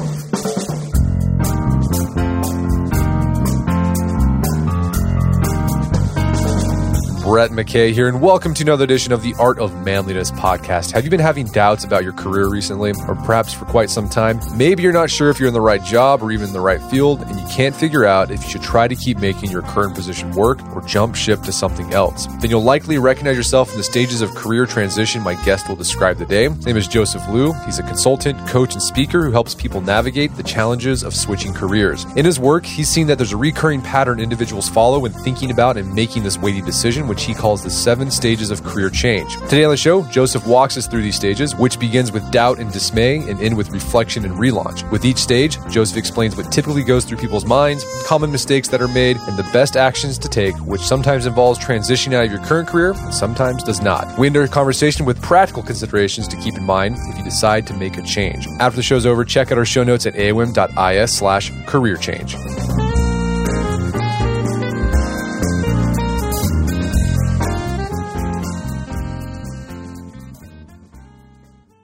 Thank you. Brett McKay here, and welcome to another edition of the Art of Manliness podcast. Have you been having doubts about your career recently, or perhaps for quite some time? Maybe you're not sure if you're in the right job or even in the right field, and you can't figure out if you should try to keep making your current position work or jump ship to something else. Then you'll likely recognize yourself in the stages of career transition my guest will describe today. His name is Joseph Liu. He's a consultant, coach, and speaker who helps people navigate the challenges of switching careers. In his work, he's seen that there's a recurring pattern individuals follow when thinking about and making this weighty decision, which he calls the seven stages of career change. Today on the show, Joseph walks us through these stages, which begins with doubt and dismay and end with reflection and relaunch. With each stage, Joseph explains what typically goes through people's minds, common mistakes that are made, and the best actions to take, which sometimes involves transitioning out of your current career and sometimes does not. We enter a conversation with practical considerations to keep in mind if you decide to make a change. After the show's over, check out our show notes at aom.is slash career change.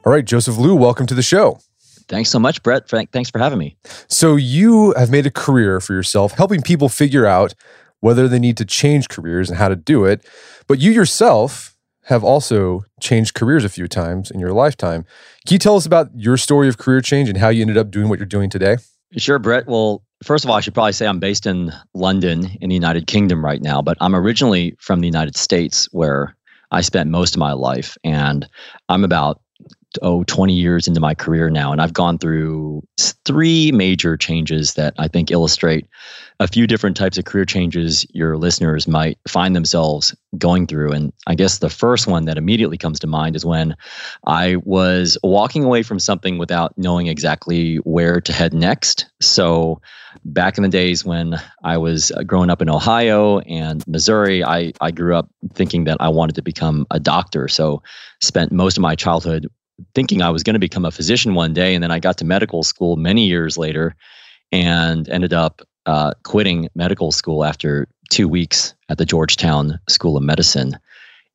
All right, Joseph Liu, welcome to the show. Thanks so much, Brett. Thanks for having me. So, you have made a career for yourself, helping people figure out whether they need to change careers and how to do it. But you yourself have also changed careers a few times in your lifetime. Can you tell us about your story of career change and how you ended up doing what you're doing today? Sure, Brett. Well, first of all, I should probably say I'm based in London in the United Kingdom right now, but I'm originally from the United States where I spent most of my life. And I'm about oh 20 years into my career now and i've gone through three major changes that i think illustrate a few different types of career changes your listeners might find themselves going through and i guess the first one that immediately comes to mind is when i was walking away from something without knowing exactly where to head next so back in the days when I was uh, growing up in Ohio and Missouri, I, I grew up thinking that I wanted to become a doctor. So spent most of my childhood thinking I was going to become a physician one day. And then I got to medical school many years later and ended up uh, quitting medical school after two weeks at the Georgetown School of Medicine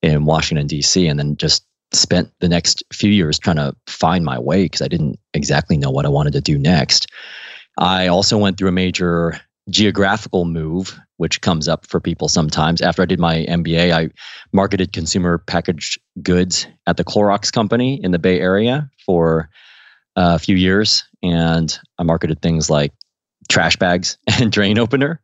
in Washington, D.C., and then just spent the next few years trying to find my way because I didn't exactly know what I wanted to do next. I also went through a major geographical move, which comes up for people sometimes. After I did my MBA, I marketed consumer packaged goods at the Clorox company in the Bay Area for uh, a few years. And I marketed things like trash bags and drain opener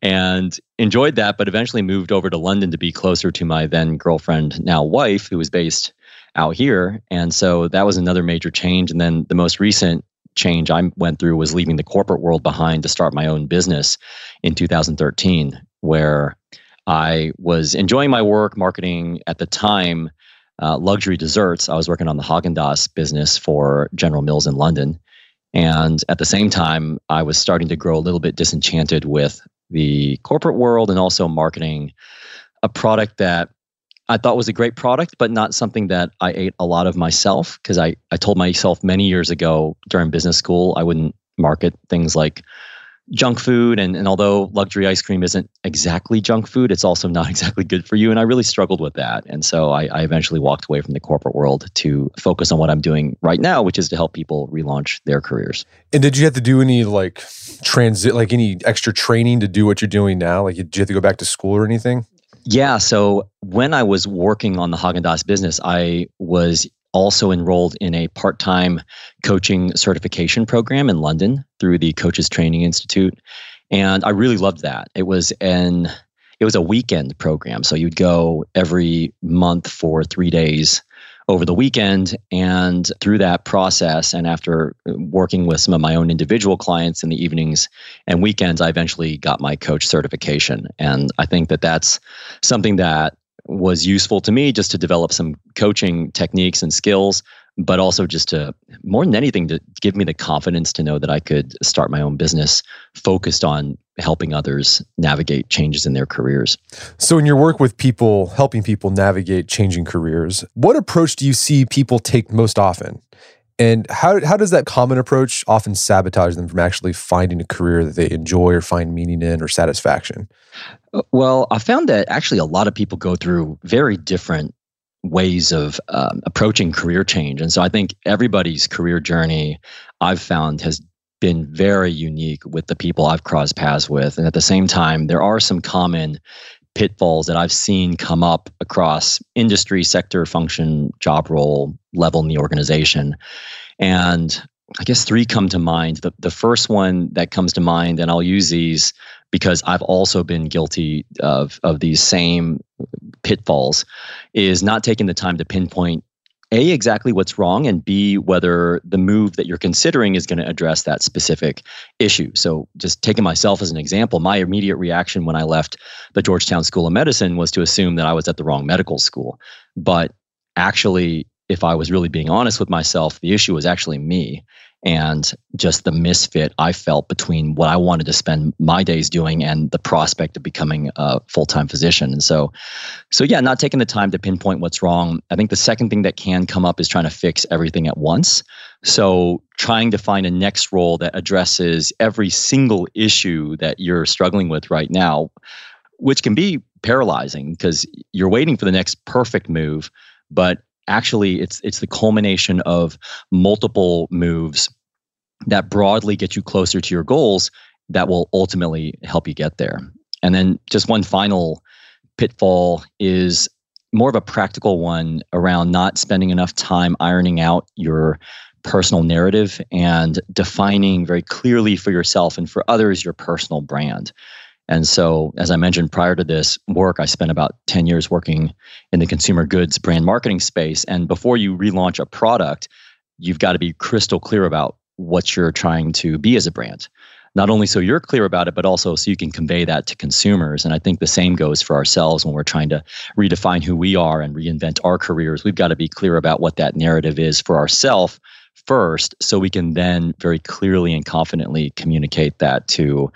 and enjoyed that, but eventually moved over to London to be closer to my then girlfriend, now wife, who was based out here. And so that was another major change. And then the most recent change I went through was leaving the corporate world behind to start my own business in 2013, where I was enjoying my work marketing at the time uh, luxury desserts. I was working on the Haagen Dazs business for General Mills in London. And at the same time, I was starting to grow a little bit disenchanted with the corporate world and also marketing a product that I thought was a great product, but not something that I ate a lot of myself because I, I told myself many years ago during business school I wouldn't market things like junk food. And, and although luxury ice cream isn't exactly junk food, it's also not exactly good for you. And I really struggled with that. And so I, I eventually walked away from the corporate world to focus on what I'm doing right now, which is to help people relaunch their careers. And did you have to do any like transit, like any extra training to do what you're doing now? Like, did you have to go back to school or anything? Yeah. So when I was working on the Haagen Dazs business, I was also enrolled in a part time coaching certification program in London through the Coaches Training Institute. And I really loved that. It was an it was a weekend program. So you'd go every month for three days over the weekend. And through that process, and after uh, working with some of my own individual clients in the evenings and weekends, I eventually got my coach certification. And I think that that's something that was useful to me just to develop some coaching techniques and skills but also just to more than anything to give me the confidence to know that I could start my own business focused on helping others navigate changes in their careers. So in your work with people helping people navigate changing careers, what approach do you see people take most often? And how how does that common approach often sabotage them from actually finding a career that they enjoy or find meaning in or satisfaction? Uh, well, I found that actually a lot of people go through very different ways of um, approaching career change. And so I think everybody's career journey I've found has been very unique with the people I've crossed paths with. And at the same time, there are some common pitfalls that I've seen come up across industry, sector, function, job role level in the organization. And I guess three come to mind. The, the first one that comes to mind, and I'll use these because I've also been guilty of, of these same pitfalls, is not taking the time to pinpoint a exactly what's wrong and b whether the move that you're considering is going to address that specific issue. So just taking myself as an example my immediate reaction when i left the georgetown school of medicine was to assume that i was at the wrong medical school. But actually if i was really being honest with myself the issue was actually me and just the misfit I felt between what I wanted to spend my days doing and the prospect of becoming a full-time physician. And so so yeah, not taking the time to pinpoint what's wrong. I think the second thing that can come up is trying to fix everything at once. So trying to find a next role that addresses every single issue that you're struggling with right now, which can be paralyzing because you're waiting for the next perfect move, but actually it's it's the culmination of multiple moves that broadly get you closer to your goals that will ultimately help you get there. And then just one final pitfall is more of a practical one around not spending enough time ironing out your personal narrative and defining very clearly for yourself and for others your personal brand. And so, as I mentioned prior to this work, I spent about 10 years working in the consumer goods brand marketing space. And before you relaunch a product, you've got to be crystal clear about what you're trying to be as a brand. Not only so you're clear about it, but also so you can convey that to consumers. And I think the same goes for ourselves when we're trying to redefine who we are and reinvent our careers. We've got to be clear about what that narrative is for ourselves first, so we can then very clearly and confidently communicate that to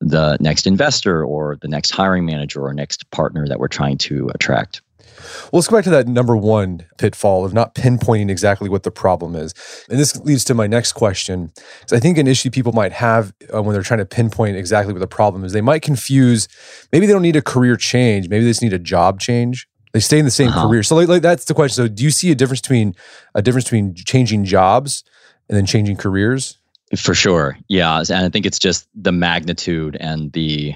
the next investor or the next hiring manager or next partner that we're trying to attract. Well, let's go back to that number one pitfall of not pinpointing exactly what the problem is. And this leads to my next question. So I think an issue people might have uh, when they're trying to pinpoint exactly what the problem is, they might confuse maybe they don't need a career change, maybe they just need a job change. They stay in the same uh-huh. career. So like, like that's the question. So do you see a difference between a difference between changing jobs and then changing careers? For sure. Yeah. And I think it's just the magnitude and the,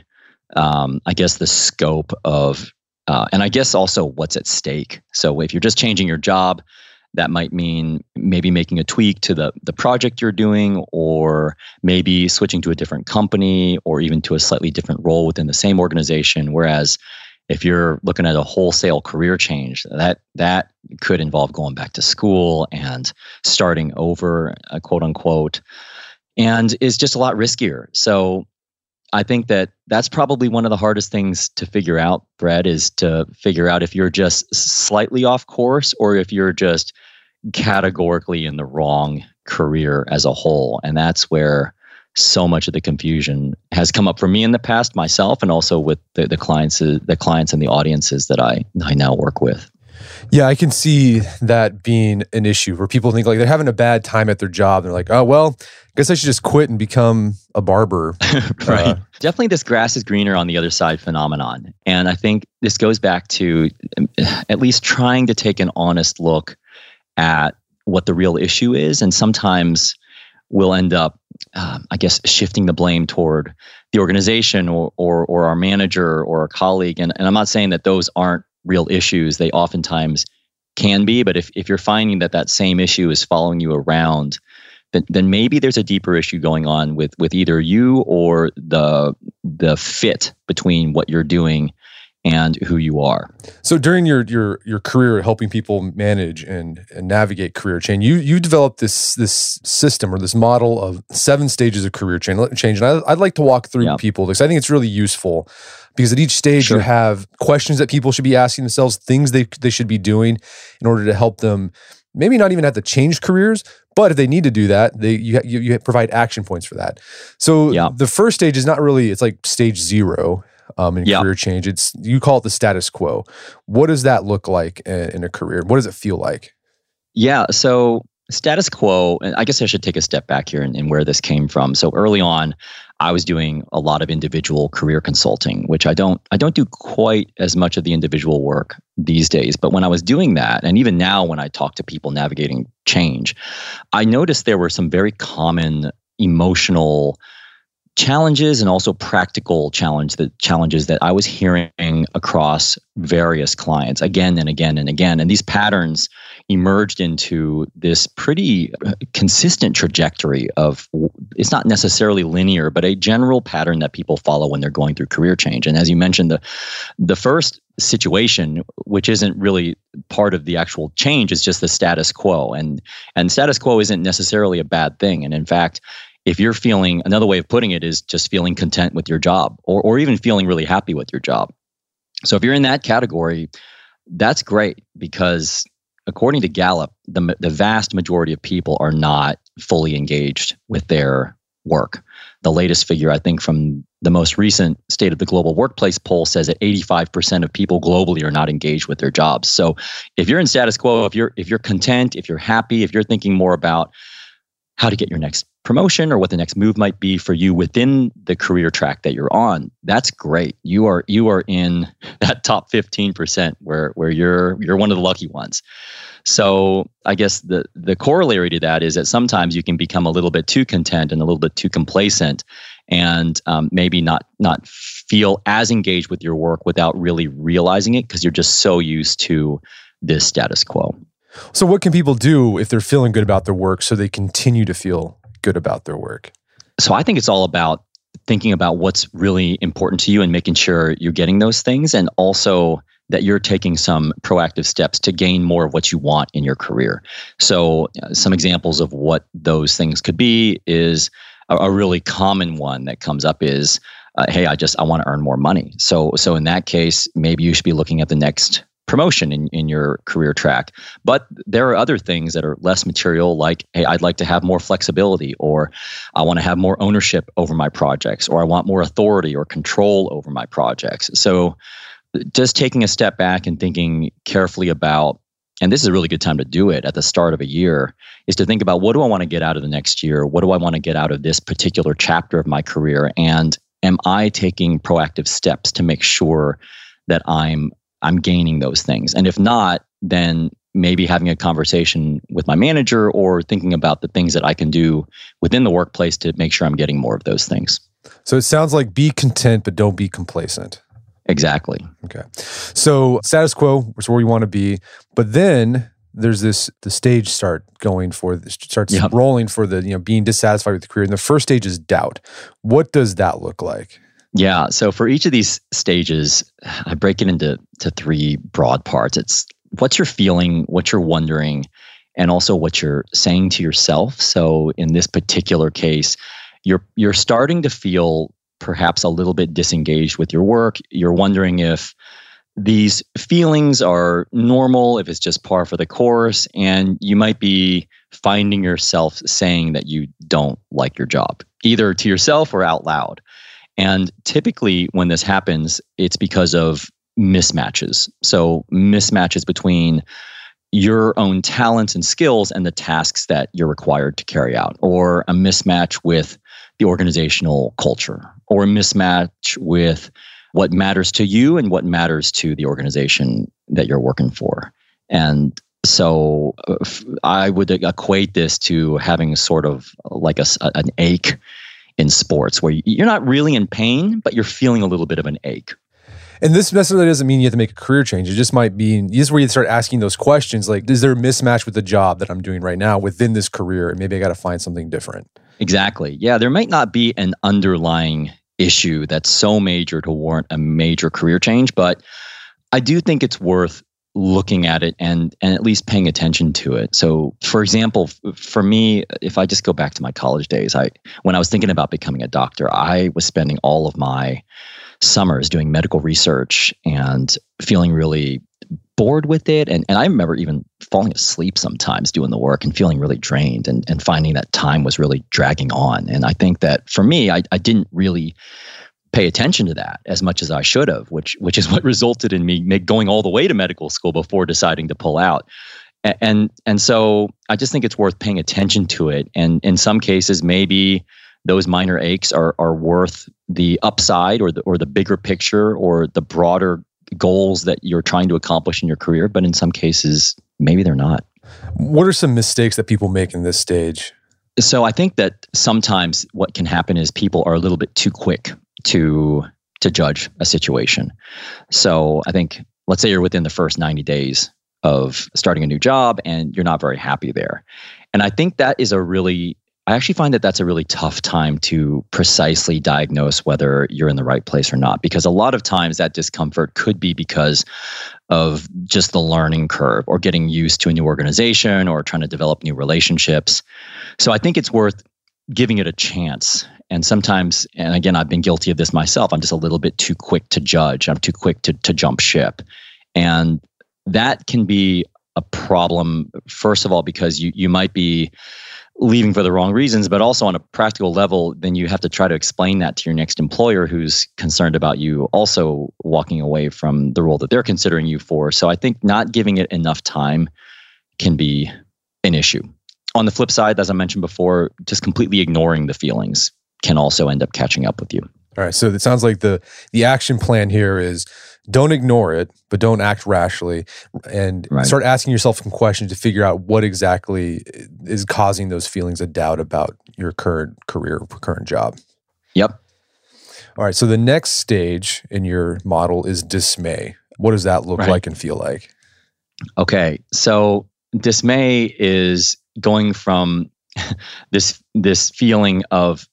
um, I guess, the scope of, uh, and I guess also what's at stake. So if you're just changing your job, that might mean maybe making a tweak to the, the project you're doing, or maybe switching to a different company, or even to a slightly different role within the same organization. Whereas if you're looking at a wholesale career change, that that could involve going back to school and starting over, uh, quote unquote and is just a lot riskier. So I think that that's probably one of the hardest things to figure out, Brett, is to figure out if you're just slightly off course or if you're just categorically in the wrong career as a whole. And that's where so much of the confusion has come up for me in the past, myself, and also with the, the clients, uh, the clients and the audiences that I, I now work with. Yeah, I can see that being an issue where people think like they're having a bad time at their job. They're like, oh, well, I guess I should just quit and become a barber. right. Uh, Definitely this grass is greener on the other side phenomenon. And I think this goes back to um, at least trying to take an honest look at what the real issue is. And sometimes we'll end up, uh, I guess, shifting the blame toward the organization or, or, or our manager or a colleague. And, and I'm not saying that those aren't real issues, they oftentimes can be. But if, if you're finding that that same issue is following you around, then, then maybe there's a deeper issue going on with, with either you or the, the fit between what you're doing and who you are. So during your your your career helping people manage and, and navigate career change, you you developed this this system or this model of seven stages of career change. Change, and I, would like to walk through yeah. people because I think it's really useful because at each stage sure. you have questions that people should be asking themselves, things they they should be doing in order to help them. Maybe not even have to change careers, but if they need to do that, they you you, you provide action points for that. So yeah. the first stage is not really it's like stage zero um, in career change. It's you call it the status quo. What does that look like in, in a career? What does it feel like? Yeah. So status quo, and I guess I should take a step back here and, and, where this came from. So early on, I was doing a lot of individual career consulting, which I don't I don't do quite as much of the individual work these days. But when I was doing that, and even now when I talk to people navigating change, I noticed there were some very common emotional challenges and also practical challenge the challenges that I was hearing across various clients again and again and again. And these patterns emerged into this pretty uh, consistent trajectory of it's not necessarily linear but a general pattern that people follow when they're going through career change. And as you mentioned the the first situation which isn't really part of the actual change is just the status quo. And and status quo isn't necessarily a bad thing. And in fact if you're feeling another way of putting it is just feeling content with your job or, or even feeling really happy with your job. So if you're in that category that's great because according to gallup the, the vast majority of people are not fully engaged with their work. The latest figure i think from the most recent state of the global workplace poll says that 85% of people globally are not engaged with their jobs. So if you're in status quo if you're if you're content if you're happy if you're thinking more about how to get your next promotion or what the next move might be for you within the career track that you're on that's great. You are you are in that top 15% where where you're you're one of the lucky ones. So i guess the the corollary to that is that sometimes you can become a little bit too content and a little bit too complacent and um, maybe not not feel as engaged with your work without really realizing it because you're just so used to this status quo. So, what can people do if they're feeling good about their work so they continue to feel good about their work? So, I think it's all about thinking about what's really important to you and making sure you're getting those things, and also that you're taking some proactive steps to gain more of what you want in your career. So, uh, some examples of what those things could be is a, a really common one that comes up is. Uh, hey, I just I want to earn more money. So so in that case, maybe you should be looking at the next promotion in, in your career track. But there are other things that are less material, like, hey, I'd like to have more flexibility, or I want to have more ownership over my projects, or I want more authority or control over my projects. So just taking a step back and thinking carefully about and this is a really good time to do it at the start of a year is to think about what do I want to get out of the next year? What do I want to get out of this particular chapter of my career? And am I taking proactive steps to make sure that I'm I'm gaining those things. And if not, then maybe having a conversation with my manager or thinking about the things that I can do within the workplace to make sure I'm getting more of those things. So it sounds like be content, but don't be complacent. Exactly. Okay. So status quo is where you want to be, but then there's this the stage start going for starts yep. rolling for the you know being dissatisfied with the career. And the first stage is doubt. What does that look like? Yeah. So for each of these stages, I break it into to three broad parts. It's what's your feeling, what you're wondering, and also what you're saying to yourself. So in this particular case, you're you're starting to feel perhaps a little bit disengaged with your work. You're wondering if these feelings are normal, if it's just par for the course, and you might be finding yourself saying that you don't like your job, either to yourself or out loud. And typically, when this happens, it's because of mismatches. So, mismatches between your own talents and skills and the tasks that you're required to carry out, or a mismatch with the organizational culture, or a mismatch with what matters to you and what matters to the organization that you're working for. And so uh, I would equate this to having sort of like a, an ache in sports where you're not really in pain, but you're feeling a little bit of an ache. And this necessarily doesn't mean you have to make a career change. It just might be this is where you start asking those questions like, is there a mismatch with the job that I'm doing right now within this career? And maybe I got to find something different. Exactly. Yeah, there might not be an underlying issue that's so major to warrant a major career change, but I do think it's worth looking at it and and at least paying attention to it. So, for example, for me, if I just go back to my college days, I when I was thinking about becoming a doctor, I was spending all of my summers doing medical research and feeling really bored with it. And, and I remember even falling asleep sometimes doing the work and feeling really drained and, and finding that time was really dragging on. And I think that for me, I, I didn't really pay attention to that as much as I should have, which which is what resulted in me going all the way to medical school before deciding to pull out. And and so I just think it's worth paying attention to it. And in some cases, maybe those minor aches are are worth the upside or the or the bigger picture or the broader goals that you're trying to accomplish in your career. But in some cases, maybe they're not. What are some mistakes that people make in this stage? So I think that sometimes what can happen is people are a little bit too quick to to judge a situation. So I think let's say you're within the first 90 days of starting a new job and you're not very happy there. And I think that is a really I actually find that that's a really tough time to precisely diagnose whether you're in the right place or not because a lot of times that discomfort could be because of just the learning curve or getting used to a new organization or trying to develop new relationships. So I think it's worth giving it a chance. And sometimes, and again, I've been guilty of this myself, I'm just a little bit too quick to judge. I'm too quick to, to jump ship. And that can be a problem, first of all, because you, you might be leaving for the wrong reasons, but also on a practical level, then you have to try to explain that to your next employer who's concerned about you also walking away from the role that they're considering you for. So I think not giving it enough time can be an issue on the flip side, as I mentioned before, just completely ignoring the feelings can also end up catching up with you. All right. So it sounds like the the action plan here is don't ignore it, but don't act rashly, and right. start asking yourself some questions to figure out what exactly is causing those feelings of doubt about your current career, or current job. Yep. All right. So the next stage in your model is dismay. What does that look right. like and feel like? Okay. So dismay is going from this this feeling of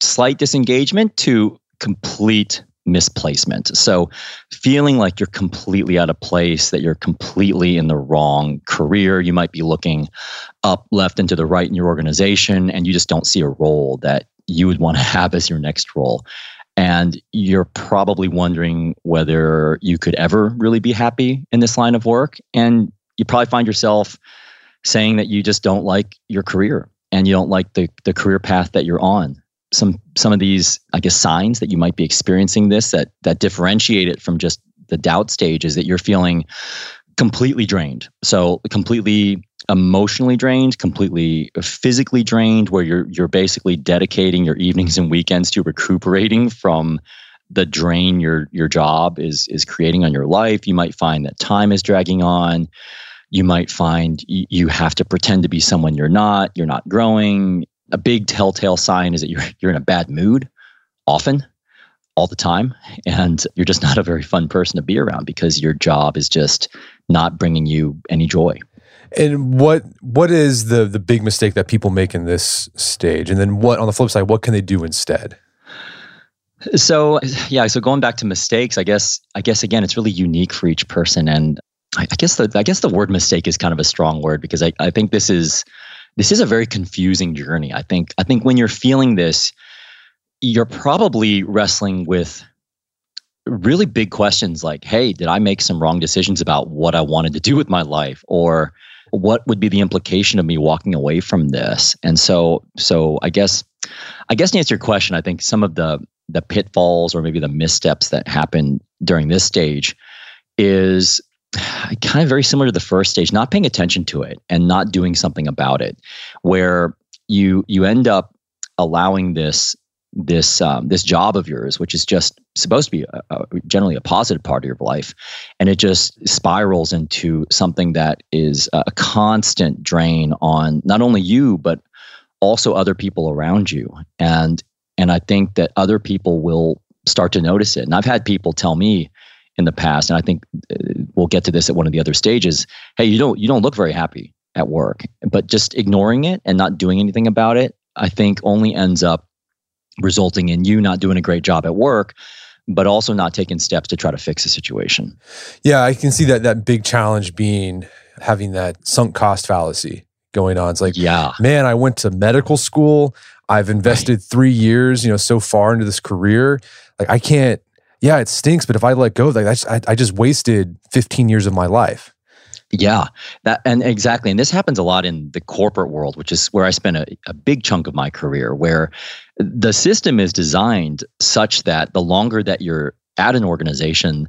slight disengagement to complete misplacement. So feeling like you're completely out of place, that you're completely in the wrong career. You might be looking up, left, and to the right in your organization, and you just don't see a role that you would want to have as your next role. And you're probably wondering whether you could ever really be happy in this line of work. And you probably find yourself saying that you just don't like your career and you don't like the, the career path that you're on. Some some of these, I guess, signs that you might be experiencing this that that differentiate it from just the doubt stage is that you're feeling completely drained. So completely emotionally drained, completely physically drained, where you're you're basically dedicating your evenings and weekends to recuperating from the drain your your job is is creating on your life. You might find that time is dragging on you might find you have to pretend to be someone you're not, you're not growing. A big telltale sign is that you're, you're in a bad mood often, all the time. And you're just not a very fun person to be around because your job is just not bringing you any joy. And what what is the the big mistake that people make in this stage? And then what on the flip side, what can they do instead? So yeah, so going back to mistakes, I guess I guess again it's really unique for each person and I, I guess the I guess the word mistake is kind of a strong word because I, I think this is this is a very confusing journey. I think I think when you're feeling this, you're probably wrestling with really big questions like, hey, did I make some wrong decisions about what I wanted to do with my life? Or what would be the implication of me walking away from this? And so so I guess I guess to answer your question, I think some of the the pitfalls or maybe the missteps that happen during this stage is kind of very similar to the first stage, not paying attention to it and not doing something about it, where you you end up allowing this this um, this job of yours, which is just supposed to be a, a, generally a positive part of your life, and it just spirals into something that is a constant drain on not only you but also other people around you, and and I think that other people will start to notice it. And I've had people tell me in the past, and I think uh, we'll get to this at one of the other stages. Hey, you don't you don't look very happy at work, but just ignoring it and not doing anything about it, I think only ends up resulting in you not doing a great job at work, but also not taking steps to try to fix the situation. Yeah, I can see that that big challenge being having that sunk cost fallacy going on. It's like, yeah, man, I went to medical school. I've invested right. three years, you know, so far into this career. Like, I can't. Yeah, it stinks, but if I let go, like I just, I, I just wasted 15 years of my life. Yeah, that and exactly, and this happens a lot in the corporate world, which is where I spent a, a big chunk of my career. Where the system is designed such that the longer that you're at an organization,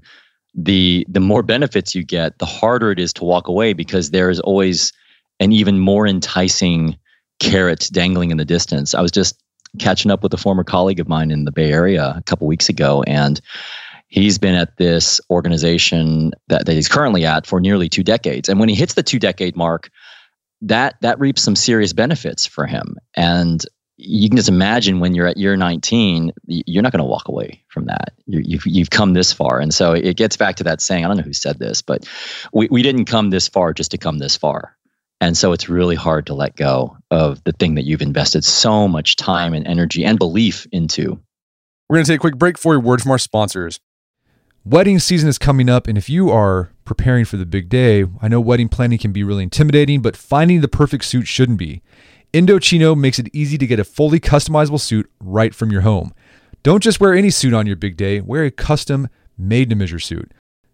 the the more benefits you get, the harder it is to walk away because there is always an even more enticing carrot dangling in the distance. I was just catching up with a former colleague of mine in the Bay Area a couple weeks ago, and He's been at this organization that, that he's currently at for nearly two decades. And when he hits the two decade mark, that that reaps some serious benefits for him. And you can just imagine when you're at year 19, you're not going to walk away from that. you have you've, you've come this far. And so it gets back to that saying, I don't know who said this, but we, we didn't come this far just to come this far. And so it's really hard to let go of the thing that you've invested so much time and energy and belief into. We're going to take a quick break for a word from our sponsors. Wedding season is coming up, and if you are preparing for the big day, I know wedding planning can be really intimidating, but finding the perfect suit shouldn't be. Indochino makes it easy to get a fully customizable suit right from your home. Don't just wear any suit on your big day, wear a custom made to measure suit.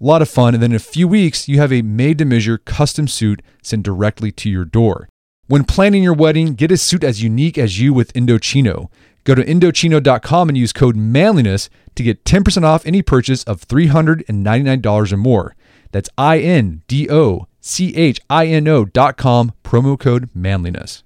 A lot of fun. And then in a few weeks, you have a made to measure custom suit sent directly to your door. When planning your wedding, get a suit as unique as you with Indochino. Go to Indochino.com and use code manliness to get 10% off any purchase of $399 or more. That's I N D O C H I N O.com, promo code manliness.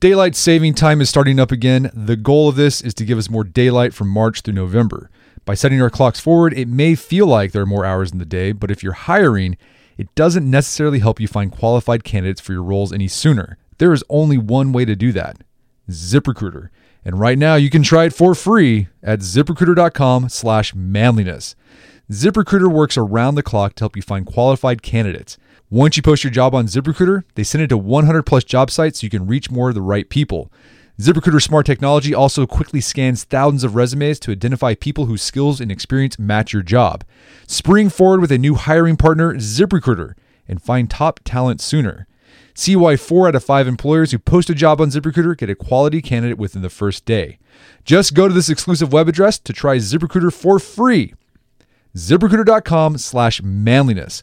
Daylight saving time is starting up again. The goal of this is to give us more daylight from March through November. By setting our clocks forward, it may feel like there are more hours in the day, but if you're hiring, it doesn't necessarily help you find qualified candidates for your roles any sooner. There is only one way to do that ZipRecruiter. And right now you can try it for free at ziprecruiter.com slash manliness. ZipRecruiter works around the clock to help you find qualified candidates. Once you post your job on ZipRecruiter, they send it to 100 plus job sites so you can reach more of the right people. ZipRecruiter smart technology also quickly scans thousands of resumes to identify people whose skills and experience match your job. Spring forward with a new hiring partner, ZipRecruiter, and find top talent sooner. See why four out of five employers who post a job on ZipRecruiter get a quality candidate within the first day. Just go to this exclusive web address to try ZipRecruiter for free. ZipRecruiter.com slash manliness.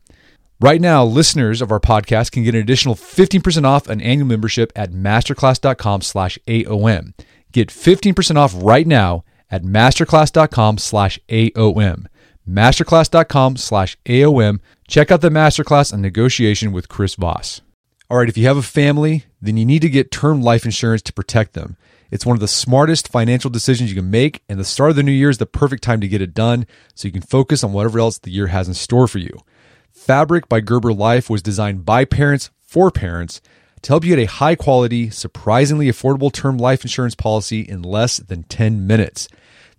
Right now, listeners of our podcast can get an additional 15% off an annual membership at masterclass.com slash AOM. Get 15% off right now at masterclass.com slash AOM. Masterclass.com slash AOM Check out the masterclass on negotiation with Chris Voss. All right, if you have a family, then you need to get term life insurance to protect them. It's one of the smartest financial decisions you can make, and the start of the new year is the perfect time to get it done so you can focus on whatever else the year has in store for you. Fabric by Gerber Life was designed by parents for parents. to help you get a high quality, surprisingly affordable term life insurance policy in less than 10 minutes.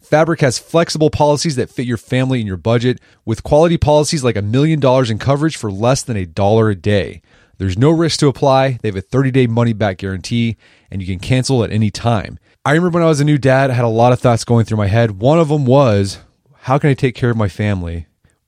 Fabric has flexible policies that fit your family and your budget, with quality policies like a million dollars in coverage for less than a dollar a day. There's no risk to apply. They have a 30 day money back guarantee, and you can cancel at any time. I remember when I was a new dad, I had a lot of thoughts going through my head. One of them was, how can I take care of my family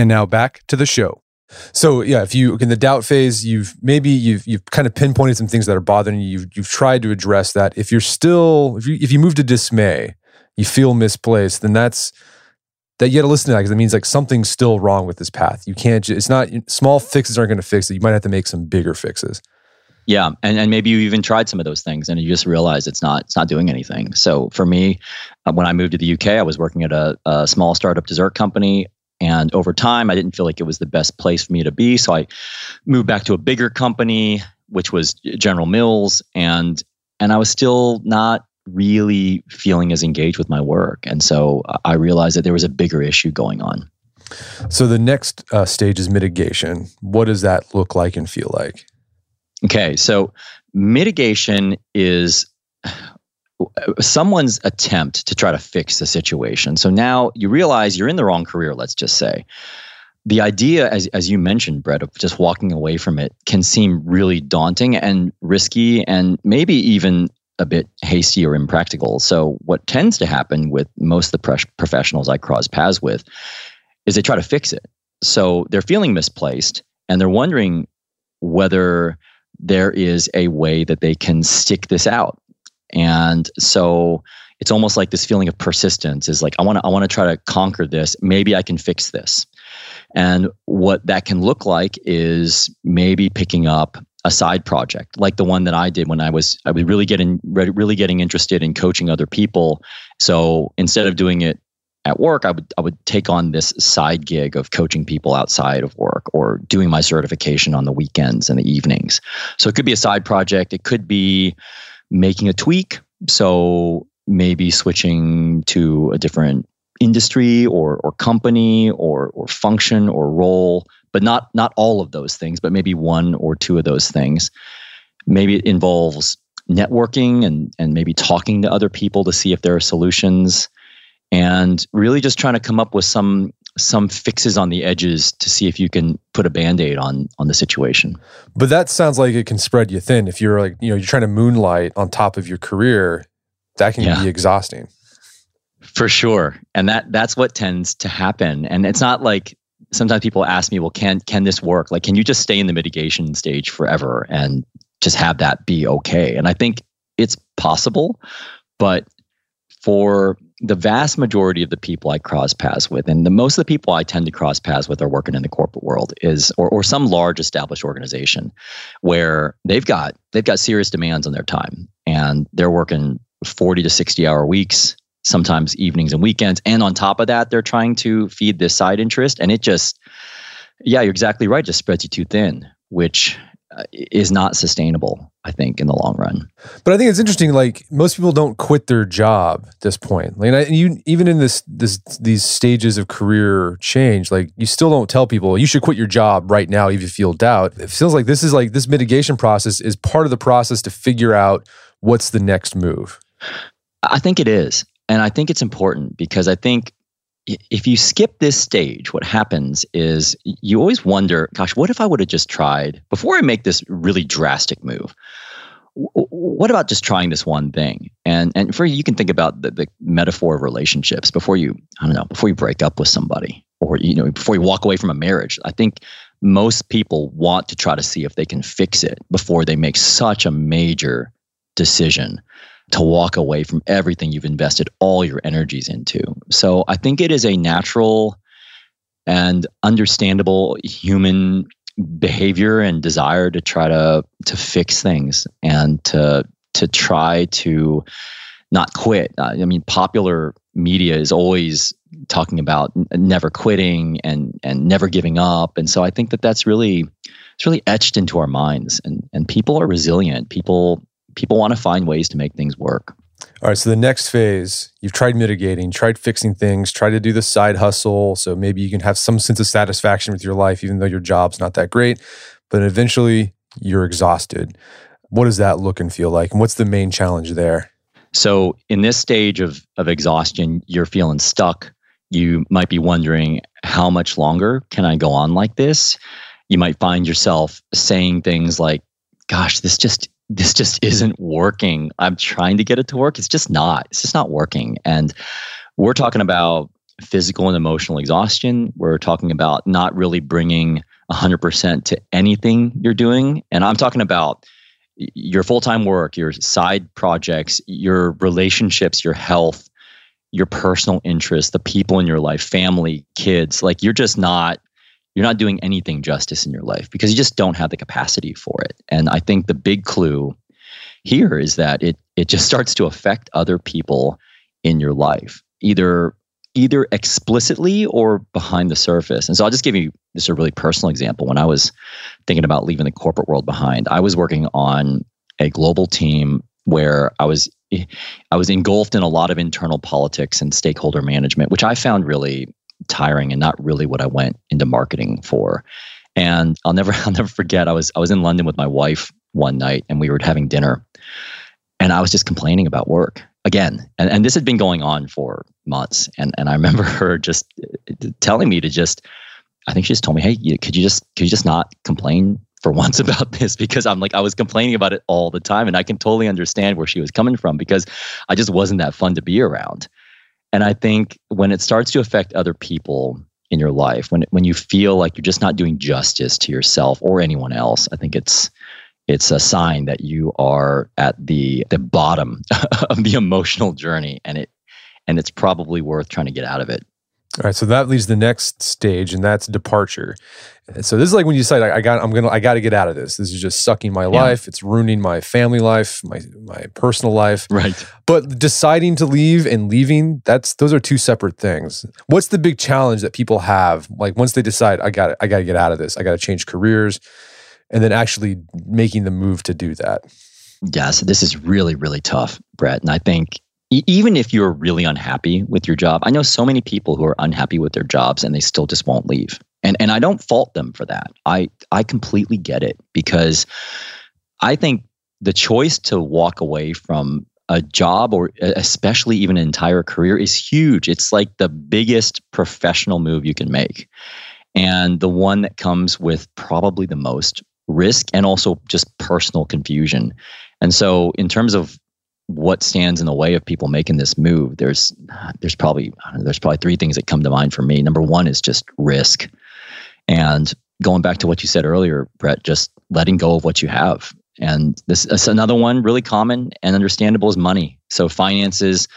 And now back to the show. So yeah, if you in the doubt phase, you've maybe you've you've kind of pinpointed some things that are bothering you. You've you've tried to address that. If you're still if you if you move to dismay, you feel misplaced, then that's that you got to listen to that because it means like something's still wrong with this path. You can't. Just, it's not small fixes aren't going to fix it. You might have to make some bigger fixes. Yeah, and and maybe you even tried some of those things and you just realize it's not it's not doing anything. So for me, uh, when I moved to the UK, I was working at a, a small startup dessert company. And over time, I didn't feel like it was the best place for me to be. So I moved back to a bigger company, which was General Mills, and and I was still not really feeling as engaged with my work. And so I realized that there was a bigger issue going on. So the next uh, stage is mitigation. What does that look like and feel like? Okay, so mitigation is someone's attempt to try to fix the situation. So now you realize you're in the wrong career, let's just say. The idea, as, as you mentioned, Brett, of just walking away from it can seem really daunting and risky and maybe even a bit hasty or impractical. So, what tends to happen with most of the professionals I cross paths with is they try to fix it. So, they're feeling misplaced and they're wondering whether there is a way that they can stick this out. And so it's almost like this feeling of persistence is like, I want to, I want to try to conquer this. Maybe I can fix this. And what that can look like is maybe picking up a side project like the one that I did when I was I was really getting really getting interested in coaching other people. So instead of doing it at work, I would I would take on this side gig of coaching people outside of work or doing my certification on the weekends and the evenings. So it could be a side project. It could be making a tweak. So maybe switching to a different industry or or company or or function or role, but not not all of those things, but maybe one or two of those things. Maybe it involves networking and and maybe talking to other people to see if there are solutions and really just trying to come up with some some fixes on the edges to see if you can put a band-aid on on the situation. But that sounds like it can spread you thin. If you're like you know you're trying to moonlight on top of your career that can yeah. be exhausting. For sure. And that that's what tends to happen. And it's not like sometimes people ask me well can can this work? Like can you just stay in the mitigation stage forever and just have that be okay? And i think it's possible but for the vast majority of the people I cross paths with, and the most of the people I tend to cross paths with are working in the corporate world, is or, or some large established organization where they've got they've got serious demands on their time and they're working 40 to 60 hour weeks, sometimes evenings and weekends. And on top of that, they're trying to feed this side interest. And it just, yeah, you're exactly right, just spreads you too thin, which Uh, is not sustainable i think in the long run. But i think it's interesting like most people don't quit their job at this point. Like you even in this this these stages of career change like you still don't tell people you should quit your job right now if you feel doubt. It feels like this is like this mitigation process is part of the process to figure out what's the next move. I think it is. And i think it's important because i think if you skip this stage, what happens is you always wonder, gosh, what if I would have just tried before I make this really drastic move? What about just trying this one thing? And and for you can think about the, the metaphor of relationships before you, I don't know, before you break up with somebody or you know, before you walk away from a marriage. I think most people want to try to see if they can fix it before they make such a major decision to walk away from everything you've invested all your energies into. So I think it is a natural and understandable human behavior and desire to try to to fix things and to to try to not quit. Uh, I mean, popular media is always talking about never quitting and and never giving up, and so I think that that's really it's really etched into our minds, and and people are resilient. People people want to find ways to make things work. All right, so the next phase, you've tried mitigating, tried fixing things, tried to do the side hustle. So maybe you can have some sense of satisfaction with your life, even though your job's not that great. But eventually you're exhausted. What does that look and feel like? And what's the main challenge there? So, in this stage of, of exhaustion, you're feeling stuck. You might be wondering, how much longer can I go on like this? You might find yourself saying things like, gosh, this just this just isn't working. I'm trying to get it to work. It's just not. It's just not working. And we're talking about physical and emotional exhaustion. We're talking about not really bringing 100% to anything you're doing. And I'm talking about your full time work, your side projects, your relationships, your health, your personal interests, the people in your life, family, kids. Like you're just not you're not doing anything justice in your life because you just don't have the capacity for it. And I think the big clue here is that it it just starts to affect other people in your life, either either explicitly or behind the surface. And so I'll just give you this a really personal example. When I was thinking about leaving the corporate world behind, I was working on a global team where I was I was engulfed in a lot of internal politics and stakeholder management, which I found really tiring and not really what I went into marketing for. And I'll never I'll never forget I was I was in London with my wife one night and we were having dinner and I was just complaining about work again. And and this had been going on for months and and I remember her just uh, telling me to just I think she just told me, "Hey, could you just could you just not complain for once about this because I'm like I was complaining about it all the time and I can totally understand where she was coming from because I just wasn't that fun to be around. And I think when it starts to affect other people in your life, when when you feel like you're just not doing justice to yourself or anyone else, I think it's it's a sign that you are at the the bottom of the emotional journey and it and it's probably worth trying to get out of it. All right, so that leads the next stage, and that's departure. So this is like when you decide, I got, I'm gonna, I got to get out of this. This is just sucking my yeah. life. It's ruining my family life, my my personal life. Right. But deciding to leave and leaving, that's those are two separate things. What's the big challenge that people have? Like once they decide, I got, I got to get out of this. I got to change careers, and then actually making the move to do that. Yeah, so this is really, really tough, Brett. And I think even if you're really unhappy with your job, I know so many people who are unhappy with their jobs and they still just won't leave. And and I don't fault them for that. I I completely get it because I think the choice to walk away from a job or especially even an entire career is huge. It's like the biggest professional move you can make. And the one that comes with probably the most risk and also just personal confusion. And so in terms of what stands in the way of people making this move there's there's probably know, there's probably three things that come to mind for me. Number one is just risk. And going back to what you said earlier brett just letting go of what you have. And this is another one really common and understandable is money. So finances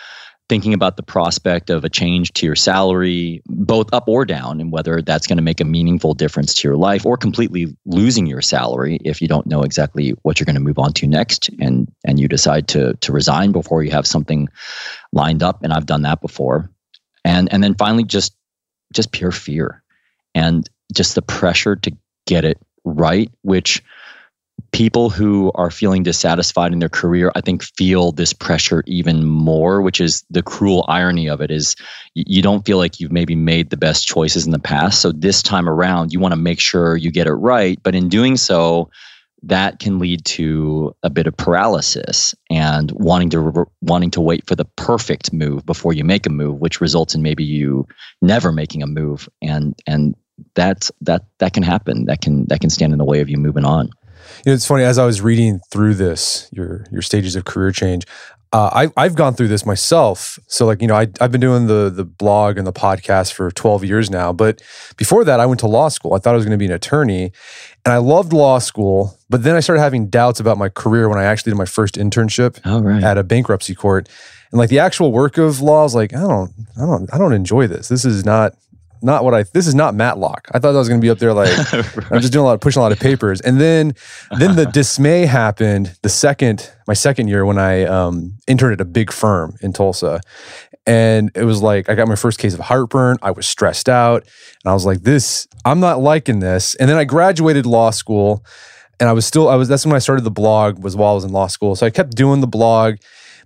thinking about the prospect of a change to your salary, both up or down, and whether that's going to make a meaningful difference to your life or completely losing your salary if you don't know exactly what you're going to move on to next. And and you decide to to resign before you have something lined up. And I've done that before. And and then finally just just pure fear and just the pressure to get it right, which people who are feeling dissatisfied in their career i think feel this pressure even more which is the cruel irony of it is you don't feel like you've maybe made the best choices in the past so this time around you want to make sure you get it right but in doing so that can lead to a bit of paralysis and wanting to wanting to wait for the perfect move before you make a move which results in maybe you never making a move and and that's that that can happen that can that can stand in the way of you moving on you know, it's funny as I was reading through this, your your stages of career change. Uh, I, I've gone through this myself. So, like, you know, I, I've been doing the the blog and the podcast for 12 years now. But before that, I went to law school. I thought I was going to be an attorney, and I loved law school. But then I started having doubts about my career when I actually did my first internship oh, right. at a bankruptcy court. And like the actual work of law is like, I don't, I don't, I don't enjoy this. This is not not what I. This is not Matlock. I thought I was going to be up there like I'm just doing a lot, of pushing a lot of papers, and then then the dismay happened the second my second year when I um, interned at a big firm in Tulsa, and it was like I got my first case of heartburn. I was stressed out, and I was like, "This, I'm not liking this." And then I graduated law school, and I was still I was. That's when I started the blog. Was while I was in law school, so I kept doing the blog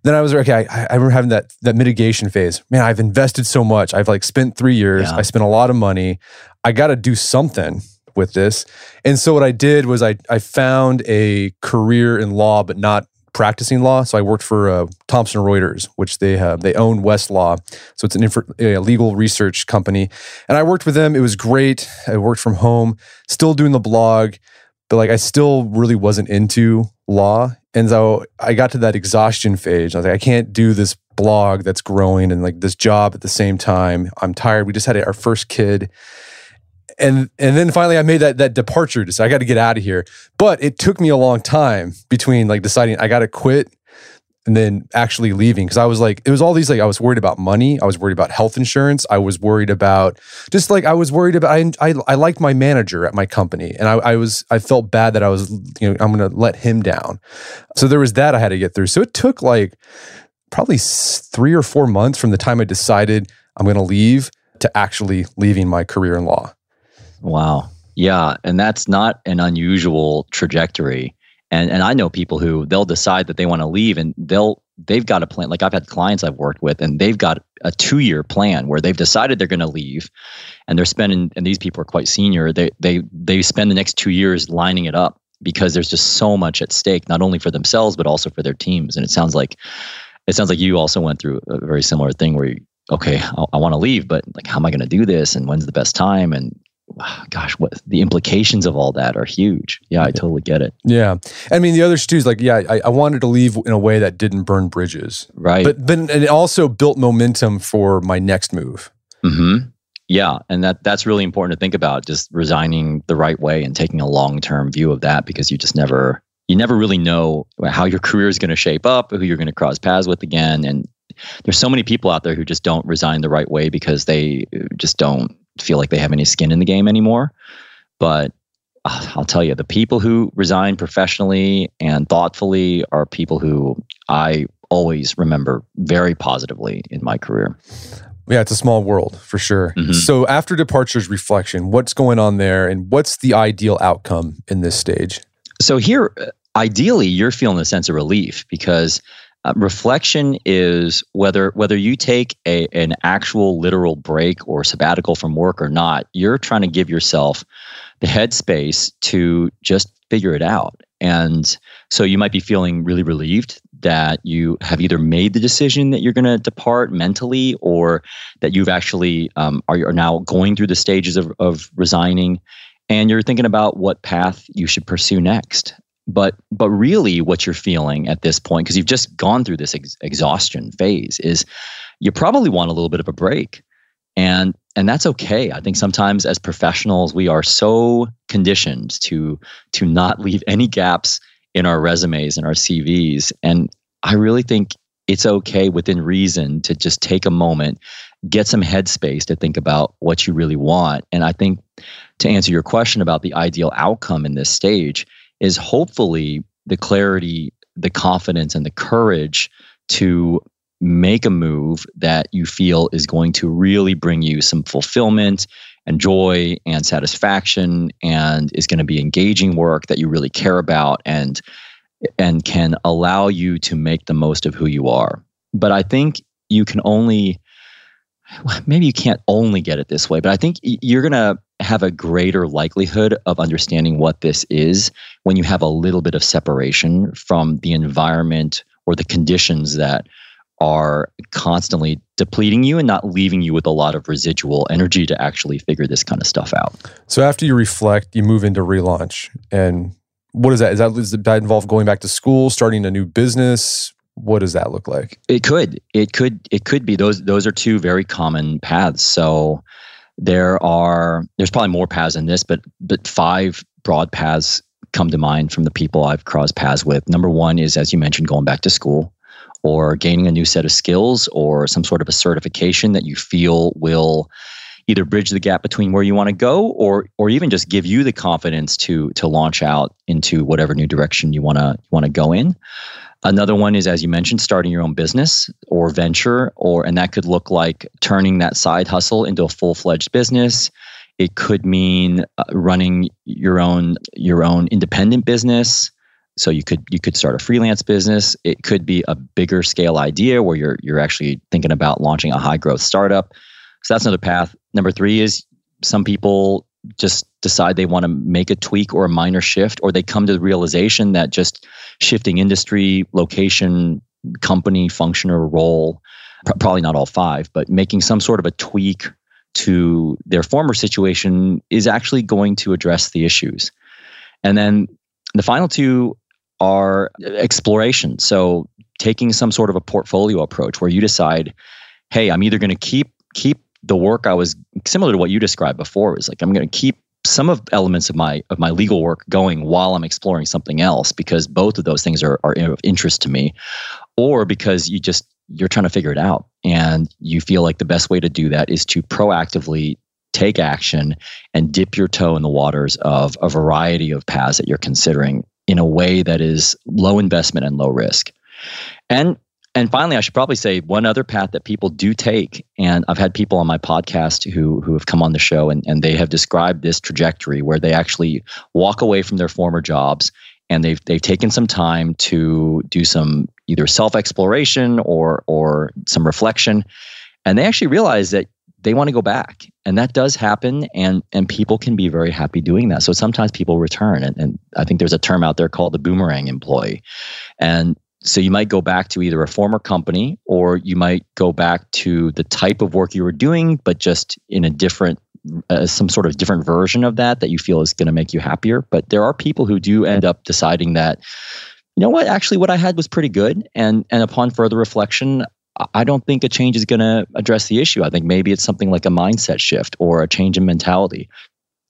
then I was like, okay. I, I, remember having that that mitigation phase. Man, I've invested so much. I've like spent three years. Yeah. I spent a lot of money. I got to do something with this. And so what I did was I I found a career in law, but not practicing law. So I worked for uh, Thomson Reuters, which they have. They own Westlaw, so it's an info, a legal research company. And I worked with them. It was great. I worked from home, still doing the blog, but like I still really wasn't into law. And so I got to that exhaustion phase. I was like, I can't do this blog that's growing and like this job at the same time. I'm tired. We just had our first kid. And and then finally I made that that departure to say I got to get out of here. But it took me a long time between like deciding I got to quit and then actually leaving because I was like, it was all these like I was worried about money, I was worried about health insurance, I was worried about just like I was worried about. I I, I liked my manager at my company, and I, I was I felt bad that I was you know I'm going to let him down. So there was that I had to get through. So it took like probably three or four months from the time I decided I'm going to leave to actually leaving my career in law. Wow. Yeah, and that's not an unusual trajectory and and I know people who they'll decide that they want to leave and they'll they've got a plan. Like I've had clients I've worked with and they've got a two year plan where they've decided they're going to leave, and they're spending. And these people are quite senior. They they they spend the next two years lining it up because there's just so much at stake, not only for themselves but also for their teams. And it sounds like it sounds like you also went through a very similar thing where you okay, I, I want to leave, but like, how am I going to do this? And when's the best time? And gosh, what the implications of all that are huge. Yeah, I totally get it. Yeah. I mean, the other is like, yeah, I, I, wanted to leave in a way that didn't burn bridges. Right. But then it also built momentum for my next move. Mm-hmm. Yeah. And that that's really important to think about, just resigning the right way and taking a long term view of that because you just never you never really know how your career is going to shape up, who you're going to cross paths with again. And there's so many people out there who just don't resign the right way because they just don't feel like they have any skin in the game anymore. But uh, I'll tell you, the people who resign professionally and thoughtfully are people who I always remember very positively in my career. Yeah, it's a small world for sure. Mm-hmm. So, after departures reflection, what's going on there and what's the ideal outcome in this stage? So, here, uh, ideally, you're feeling a sense of relief because uh, reflection is whether whether you take a an actual literal break or sabbatical from work or not. You're trying to give yourself the headspace to just figure it out. And so you might be feeling really relieved that you have either made the decision that you're going to depart mentally or that you've actually um, are, are now going through the stages of, of resigning and you're thinking about what path you should pursue next but but really what you're feeling at this point because you've just gone through this ex- exhaustion phase is you probably want a little bit of a break. And and that's okay. I think sometimes as professionals we are so conditioned to to not leave any gaps in our resumes and our cvs and i really think it's okay within reason to just take a moment get some headspace to think about what you really want. And i think to answer your question about the ideal outcome in this stage is hopefully the clarity, the confidence, and the courage to make a move that you feel is going to really bring you some fulfillment and joy and satisfaction and is going to be engaging work that you really care about and and can allow you to make the most of who you are. But i think you can only maybe you can't only get it this way but i think you're going to have a greater likelihood of understanding what this is when you have a little bit of separation from the environment or the conditions that are constantly depleting you and not leaving you with a lot of residual energy to actually figure this kind of stuff out. So after you reflect, you move into relaunch. And what is that? Is that does that involve going back to school, starting a new business? What does that look like? It could. It could it could be those those are two very common paths. So there are there's probably more paths than this, but but five broad paths come to mind from the people I've crossed paths with. Number one is, as you mentioned, going back to school or gaining a new set of skills or some sort of a certification that you feel will either bridge the gap between where you want to go or or even just give you the confidence to to launch out into whatever new direction you want to want to go in. Another one is, as you mentioned, starting your own business or venture, or and that could look like turning that side hustle into a full fledged business. It could mean uh, running your own your own independent business. So you could you could start a freelance business. It could be a bigger scale idea where you're you're actually thinking about launching a high growth startup. So that's another path. Number three is some people just decide they want to make a tweak or a minor shift, or they come to the realization that just shifting industry, location, company, function, or role, probably not all five, but making some sort of a tweak to their former situation is actually going to address the issues. And then the final two are exploration. So taking some sort of a portfolio approach where you decide, hey, I'm either going to keep keep the work I was similar to what you described before is like I'm going to keep some of elements of my of my legal work going while I'm exploring something else because both of those things are are of interest to me or because you just you're trying to figure it out and you feel like the best way to do that is to proactively take action and dip your toe in the waters of a variety of paths that you're considering in a way that is low investment and low risk. And and finally, I should probably say one other path that people do take, and I've had people on my podcast who who have come on the show and, and they have described this trajectory where they actually walk away from their former jobs and they've they've taken some time to do some either self exploration or or some reflection, and they actually realize that they want to go back, and that does happen, and and people can be very happy doing that. So sometimes people return, and, and I think there's a term out there called the boomerang employee, and so you might go back to either a former company or you might go back to the type of work you were doing, but just in a different, uh, some sort of different version of that that you feel is going to make you happier. But there are people who do end up deciding that, you know what, actually what I had was pretty good. And, and upon further reflection, I don't think a change is going to address the issue. I think maybe it's something like a mindset shift or a change in mentality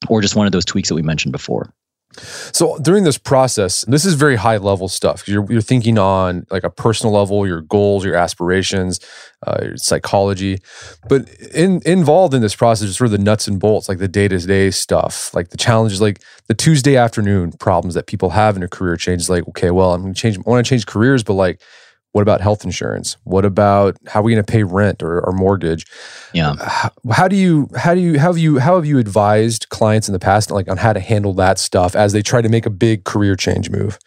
or just one of those tweaks that we mentioned before. So during this process, this is very high level stuff. You're, you're thinking on like a personal level, your goals, your aspirations, uh, your psychology, but in, involved in this process is sort of the nuts and bolts, like the day to day stuff, like the challenges, like the Tuesday afternoon problems that people have in a career change. Like, okay, well, I'm going to change, I want to change careers, but like what about health insurance? What about how are we going to pay rent or, or mortgage? Yeah. How, how, do you how do you how have you how have you advised clients in the past like on how to handle that stuff as they try to make a big career change move?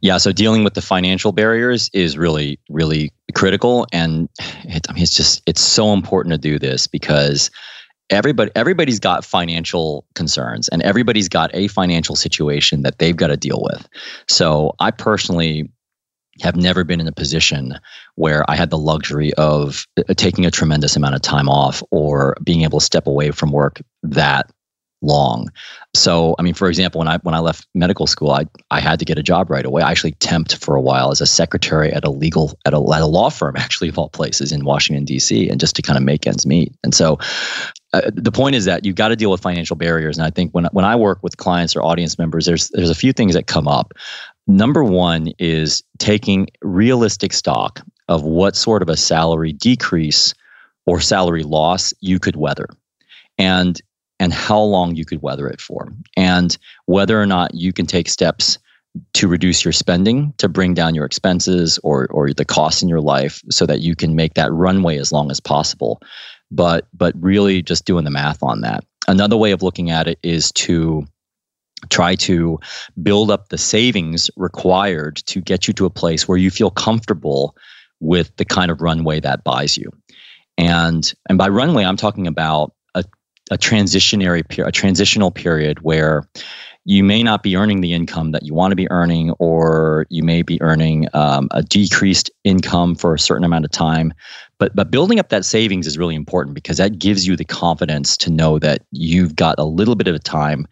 Yeah, so dealing with the financial barriers is really really critical and it, I mean it's just it's so important to do this because everybody everybody's got financial concerns and everybody's got a financial situation that they've got to deal with. So I personally have never been in a position where I had the luxury of uh, taking a tremendous amount of time off or being able to step away from work that long. So, I mean, for example, when I when I left medical school, I I had to get a job right away. I actually temped for a while as a secretary at a legal at a, at a law firm, actually of all places in Washington D.C., and just to kind of make ends meet. And so, uh, the point is that you've got to deal with financial barriers. And I think when when I work with clients or audience members, there's there's a few things that come up. Number one is taking realistic stock of what sort of a salary decrease or salary loss you could weather. And and how long you could weather it for, and whether or not you can take steps to reduce your spending, to bring down your expenses or or the costs in your life, so that you can make that runway as long as possible. But but really, just doing the math on that. Another way of looking at it is to try to build up the savings required to get you to a place where you feel comfortable with the kind of runway that buys you. And and by runway, I'm talking about a, a transitionary period, a transitional period where you may not be earning the income that you want to be earning, or you may be earning um, a decreased income for a certain amount of time. But but building up that savings is really important because that gives you the confidence to know that you've got a little bit of time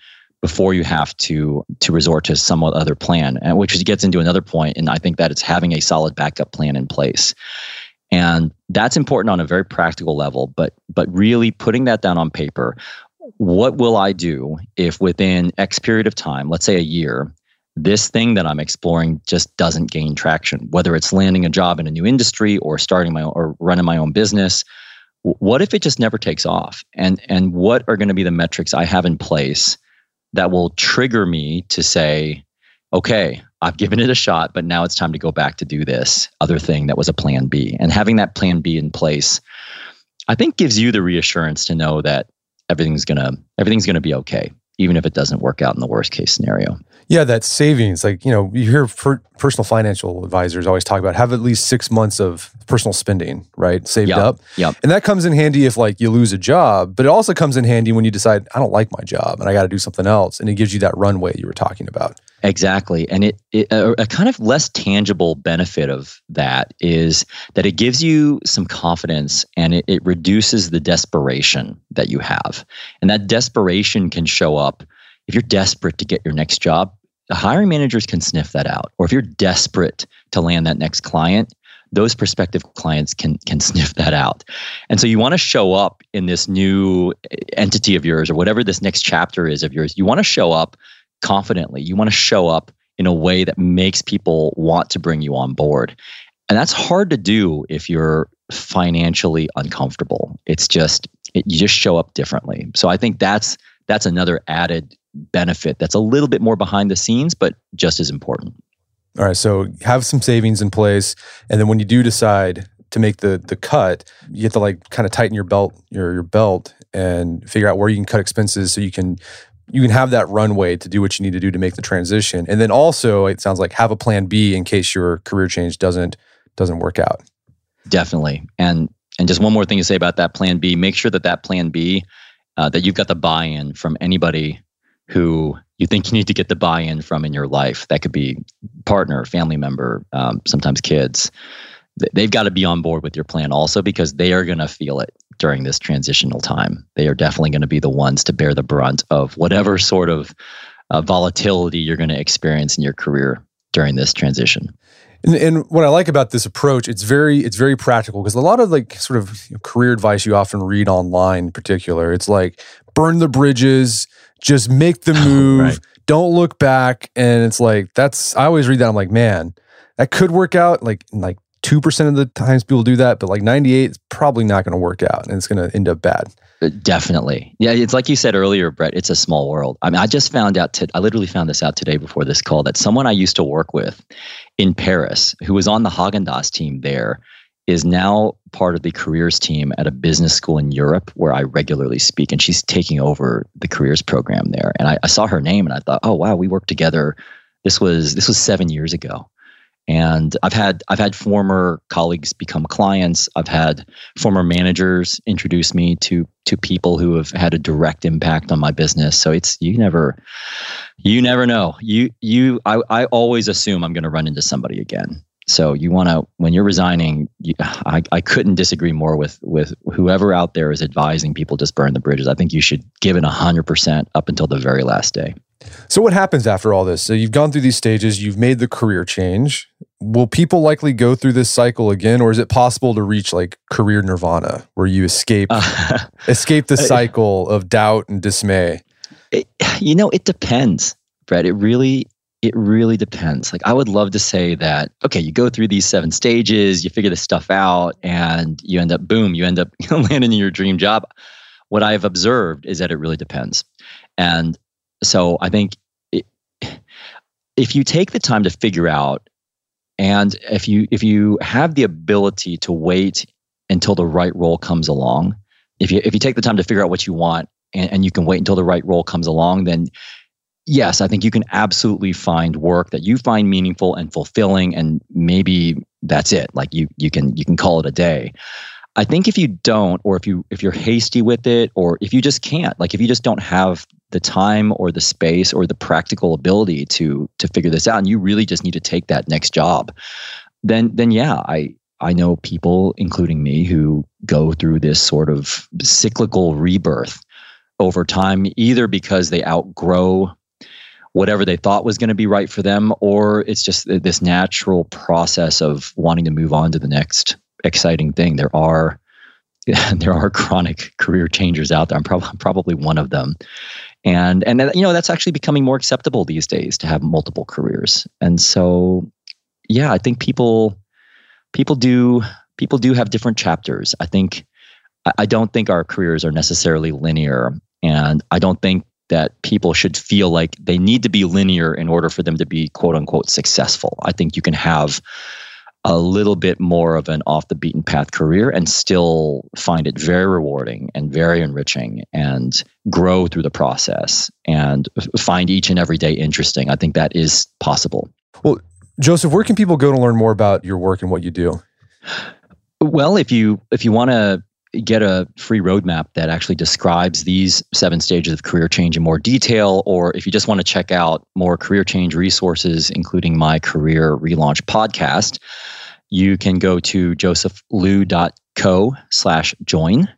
before you have to to resort to somewhat other plan and which gets into another point and i think that it's having a solid backup plan in place and that's important on a very practical level but but really putting that down on paper what will i do if within x period of time let's say a year this thing that i'm exploring just doesn't gain traction whether it's landing a job in a new industry or starting my own, or running my own business what if it just never takes off? And and what are going to be the metrics I have in place that will trigger me to say, okay, I've given it a shot, but now it's time to go back to do this other thing that was a plan B. And having that plan B in place, I think gives you the reassurance to know that everything's gonna everything's gonna be okay, even if it doesn't work out in the worst case scenario. Yeah, that savings, like, you know, you hear personal financial advisors always talk about have at least six months of personal spending, right? Saved yep, up. Yep. And that comes in handy if like you lose a job, but it also comes in handy when you decide, I don't like my job and I got to do something else. And it gives you that runway you were talking about. Exactly. And it, it a, a, kind of less tangible benefit of that is that it gives you some confidence and it, it reduces the desperation that you have. And that desperation can show up if you're desperate to get your next job, the hiring managers can sniff that out. Or if you're desperate to land that next client, those prospective clients can can sniff that out. And so you want to show up in this new entity of yours or whatever this next chapter is of yours. You want to show up confidently. You want to show up in a way that makes people want to bring you on board. And that's hard to do if you're financially uncomfortable. It's just it, you just show up differently. So I think that's that's another added benefit that's a little bit more behind the scenes, but just as important. All right. So have some savings in place. And then when you do decide to make the the cut, you have to like kind of tighten your belt, your your belt and figure out where you can cut expenses so you can you can have that runway to do what you need to do to make the transition. And then also it sounds like have a plan B in case your career change doesn't doesn't work out. Definitely. And and just one more thing to say about that plan B, make sure that that plan B uh, that you've got the buy-in from anybody who you think you need to get the buy-in from in your life. That could be partner, family member, um, sometimes kids. They've got to be on board with your plan also because they are going to feel it during this transitional time. They are definitely going to be the ones to bear the brunt of whatever sort of uh, volatility you're going to experience in your career during this transition. And, and, what I like about this approach, it's very it's very practical because a lot of like sort of you know, career advice you often read online, in particular, it's like burn the bridges, just make the move, right. don't look back, and it's like that's I always read that I'm like, man, that could work out. Like like two percent of the times people do that, but like 98 is probably not going to work out, and it's going to end up bad. Definitely. Yeah, it's like you said earlier, Brett, it's a small world. I mean, I just found out, to, I literally found this out today before this call that someone I used to work with in Paris, who was on the Haagen Dazs team there, is now part of the careers team at a business school in Europe where I regularly speak. And she's taking over the careers program there. And I, I saw her name and I thought, oh, wow, we worked together. This was this was seven years ago. And I've had I've had former colleagues become clients. I've had former managers introduce me to to people who have had a direct impact on my business. So it's you never you never know. You you I, I always assume I'm going to run into somebody again. So you want to when you're resigning, you, I I couldn't disagree more with with whoever out there is advising people just burn the bridges. I think you should give it hundred percent up until the very last day. So what happens after all this? So you've gone through these stages, you've made the career change. Will people likely go through this cycle again or is it possible to reach like career nirvana where you escape uh, escape the cycle of doubt and dismay? It, you know, it depends, Brett. It really it really depends. Like I would love to say that okay, you go through these seven stages, you figure this stuff out and you end up boom, you end up landing in your dream job. What I've observed is that it really depends. And so I think it, if you take the time to figure out, and if you if you have the ability to wait until the right role comes along, if you if you take the time to figure out what you want and, and you can wait until the right role comes along, then yes, I think you can absolutely find work that you find meaningful and fulfilling, and maybe that's it. Like you you can you can call it a day. I think if you don't, or if you if you're hasty with it, or if you just can't, like if you just don't have the time or the space or the practical ability to to figure this out, and you really just need to take that next job, then then yeah, I I know people, including me, who go through this sort of cyclical rebirth over time, either because they outgrow whatever they thought was going to be right for them, or it's just this natural process of wanting to move on to the next exciting thing. There are there are chronic career changers out there. I'm prob- probably one of them, and and uh, you know that's actually becoming more acceptable these days to have multiple careers. And so, yeah, I think people people do people do have different chapters. I think I, I don't think our careers are necessarily linear. And I don't think that people should feel like they need to be linear in order for them to be quote unquote successful. I think you can have a little bit more of an off the beaten path career and still find it very rewarding and very enriching and grow through the process and find each and every day interesting. I think that is possible. Well, Joseph, where can people go to learn more about your work and what you do? Well, if you if you want to get a free roadmap that actually describes these seven stages of career change in more detail, or if you just want to check out more career change resources, including my career relaunch podcast, you can go to josephliu.co slash join,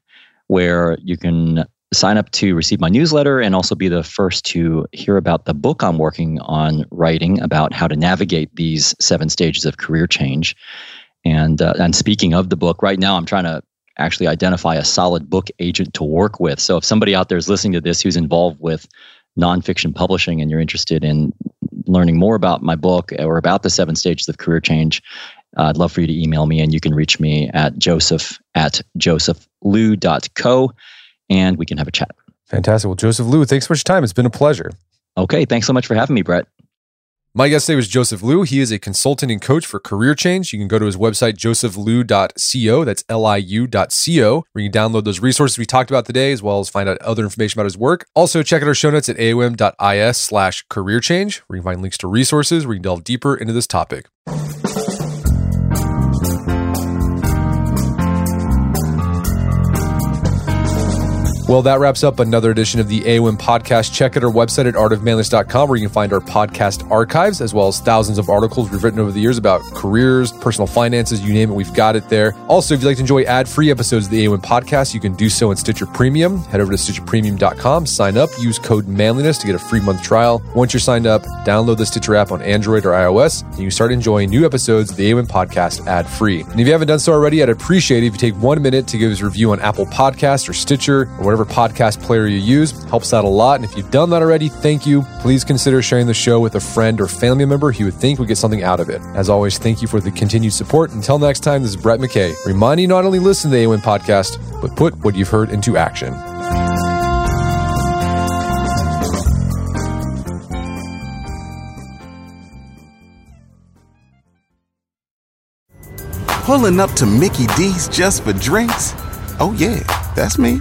where you can sign up to receive my newsletter and also be the first to hear about the book I'm working on writing about how to navigate these seven stages of career change. And uh, and speaking of the book, right now I'm trying to actually identify a solid book agent to work with. So if somebody out there is listening to this who's involved with nonfiction publishing and you're interested in learning more about my book or about the seven stages of career change, uh, I'd love for you to email me and you can reach me at joseph at josephliu.co and we can have a chat. Fantastic. Well, Joseph Liu, thanks for your time. It's been a pleasure. Okay. Thanks so much for having me, Brett. My guest today was Joseph Liu. He is a consultant and coach for career change. You can go to his website, josephliu.co. That's L-I-U.co, where you can download those resources we talked about today, as well as find out other information about his work. Also, check out our show notes at aom.is slash career change, where you can find links to resources where you can delve deeper into this topic. Well, that wraps up another edition of the AOM podcast. Check out our website at artofmanliness.com where you can find our podcast archives as well as thousands of articles we've written over the years about careers, personal finances, you name it, we've got it there. Also, if you'd like to enjoy ad free episodes of the AOM podcast, you can do so in Stitcher Premium. Head over to StitcherPremium.com, sign up, use code manliness to get a free month trial. Once you're signed up, download the Stitcher app on Android or iOS, and you start enjoying new episodes of the AOM podcast ad free. And if you haven't done so already, I'd appreciate it if you take one minute to give us a review on Apple Podcasts or Stitcher or whatever whatever podcast player you use. Helps out a lot. And if you've done that already, thank you. Please consider sharing the show with a friend or family member who you would think would get something out of it. As always, thank you for the continued support. Until next time, this is Brett McKay, reminding you not only listen to the AOM podcast, but put what you've heard into action. Pulling up to Mickey D's just for drinks? Oh, yeah, that's me.